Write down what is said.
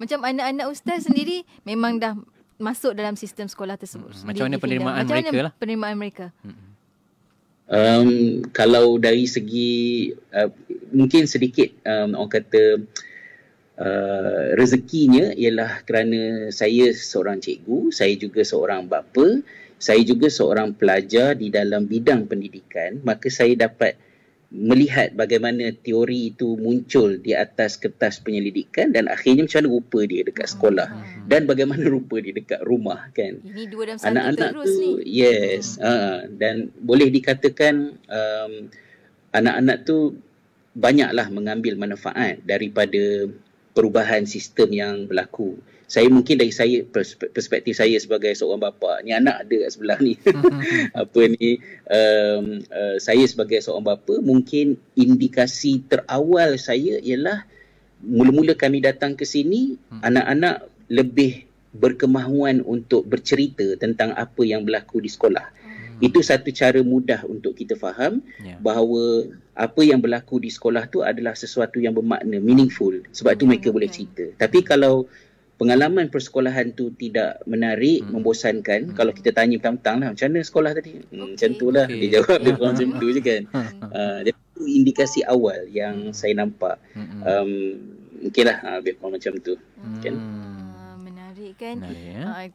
Macam anak-anak ustaz sendiri memang dah masuk dalam sistem sekolah tersebut. Hmm. Macam mana penerimaan Macam mereka lah? Penerimaan mereka. Hmm. Um, kalau dari segi uh, mungkin sedikit um, orang kata uh, rezekinya ialah kerana saya seorang cikgu, saya juga seorang bapa, saya juga seorang pelajar di dalam bidang pendidikan, maka saya dapat melihat bagaimana teori itu muncul di atas kertas penyelidikan dan akhirnya macam mana rupa dia dekat hmm. sekolah hmm. dan bagaimana rupa dia dekat rumah kan ini dua dalam satu anak-anak terus tu, ni yes hmm. uh, dan boleh dikatakan um, anak-anak tu banyaklah mengambil manfaat daripada perubahan sistem yang berlaku saya mungkin dari saya perspektif saya sebagai seorang bapa ni anak ada kat sebelah ni apa ni um, uh, saya sebagai seorang bapa mungkin indikasi terawal saya ialah mula-mula kami datang ke sini hmm. anak-anak lebih berkemahuan untuk bercerita tentang apa yang berlaku di sekolah. Itu satu cara mudah untuk kita faham yeah. bahawa apa yang berlaku di sekolah tu adalah sesuatu yang bermakna meaningful sebab hmm. tu mereka boleh cerita tapi kalau pengalaman persekolahan tu tidak menarik, hmm. membosankan. Hmm. Kalau kita tanya petang-petang lah, macam mana sekolah tadi? Hmm, okay. Macam tu lah. Okay. Dia jawab dia kurang macam tu je kan. uh, jadi itu indikasi awal yang hmm. saya nampak. Hmm. Um, mungkin lah uh, lebih kurang macam tu. Hmm. Kan? menarik kan. Menarik, ya? uh,